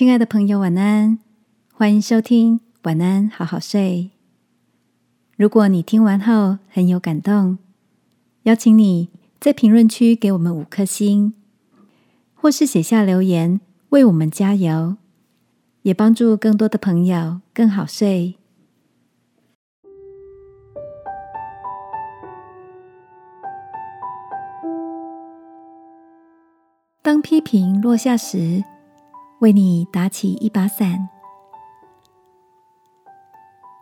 亲爱的朋友，晚安！欢迎收听《晚安，好好睡》。如果你听完后很有感动，邀请你在评论区给我们五颗星，或是写下留言为我们加油，也帮助更多的朋友更好睡。当批评落下时，为你打起一把伞。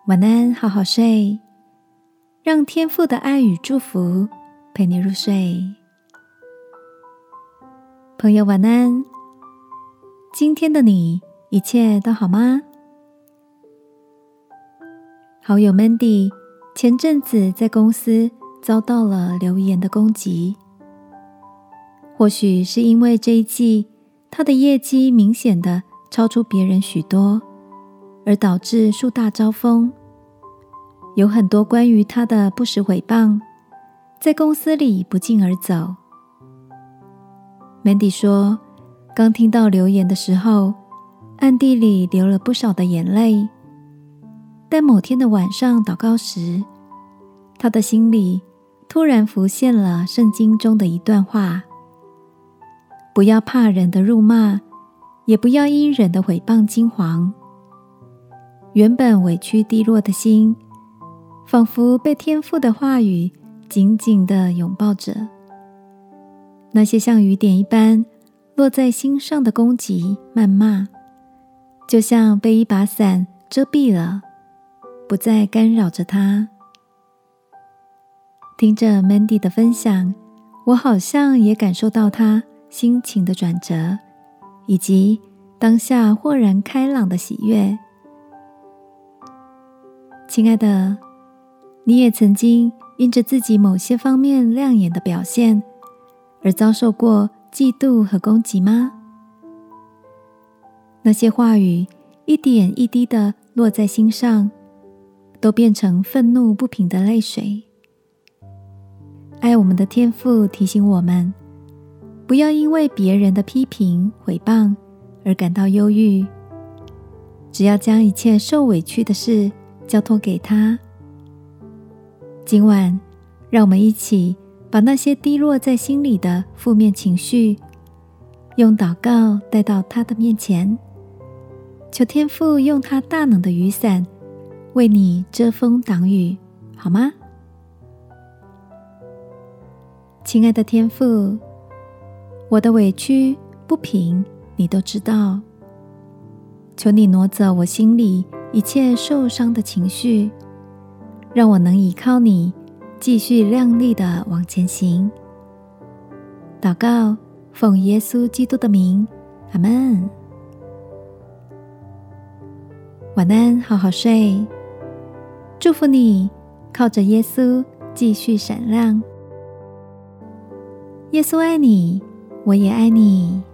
晚安，好好睡，让天父的爱与祝福陪你入睡。朋友，晚安。今天的你一切都好吗？好友 Mandy 前阵子在公司遭到了留言的攻击，或许是因为这一季。他的业绩明显的超出别人许多，而导致树大招风。有很多关于他的不实诽谤，在公司里不胫而走。Mandy 说，刚听到留言的时候，暗地里流了不少的眼泪。但某天的晚上祷告时，他的心里突然浮现了圣经中的一段话。不要怕人的辱骂，也不要因人的毁谤惊惶。原本委屈低落的心，仿佛被天父的话语紧紧的拥抱着。那些像雨点一般落在心上的攻击、谩骂，就像被一把伞遮蔽了，不再干扰着他。听着 Mandy 的分享，我好像也感受到他。心情的转折，以及当下豁然开朗的喜悦。亲爱的，你也曾经因着自己某些方面亮眼的表现，而遭受过嫉妒和攻击吗？那些话语一点一滴的落在心上，都变成愤怒不平的泪水。爱我们的天父提醒我们。不要因为别人的批评、毁谤而感到忧郁。只要将一切受委屈的事交托给他。今晚，让我们一起把那些低落在心里的负面情绪，用祷告带到他的面前，求天父用他大能的雨伞为你遮风挡雨，好吗？亲爱的天父。我的委屈不平，你都知道。求你挪走我心里一切受伤的情绪，让我能依靠你，继续亮丽的往前行。祷告，奉耶稣基督的名，阿门。晚安，好好睡。祝福你，靠着耶稣继续闪亮。耶稣爱你。我也爱你。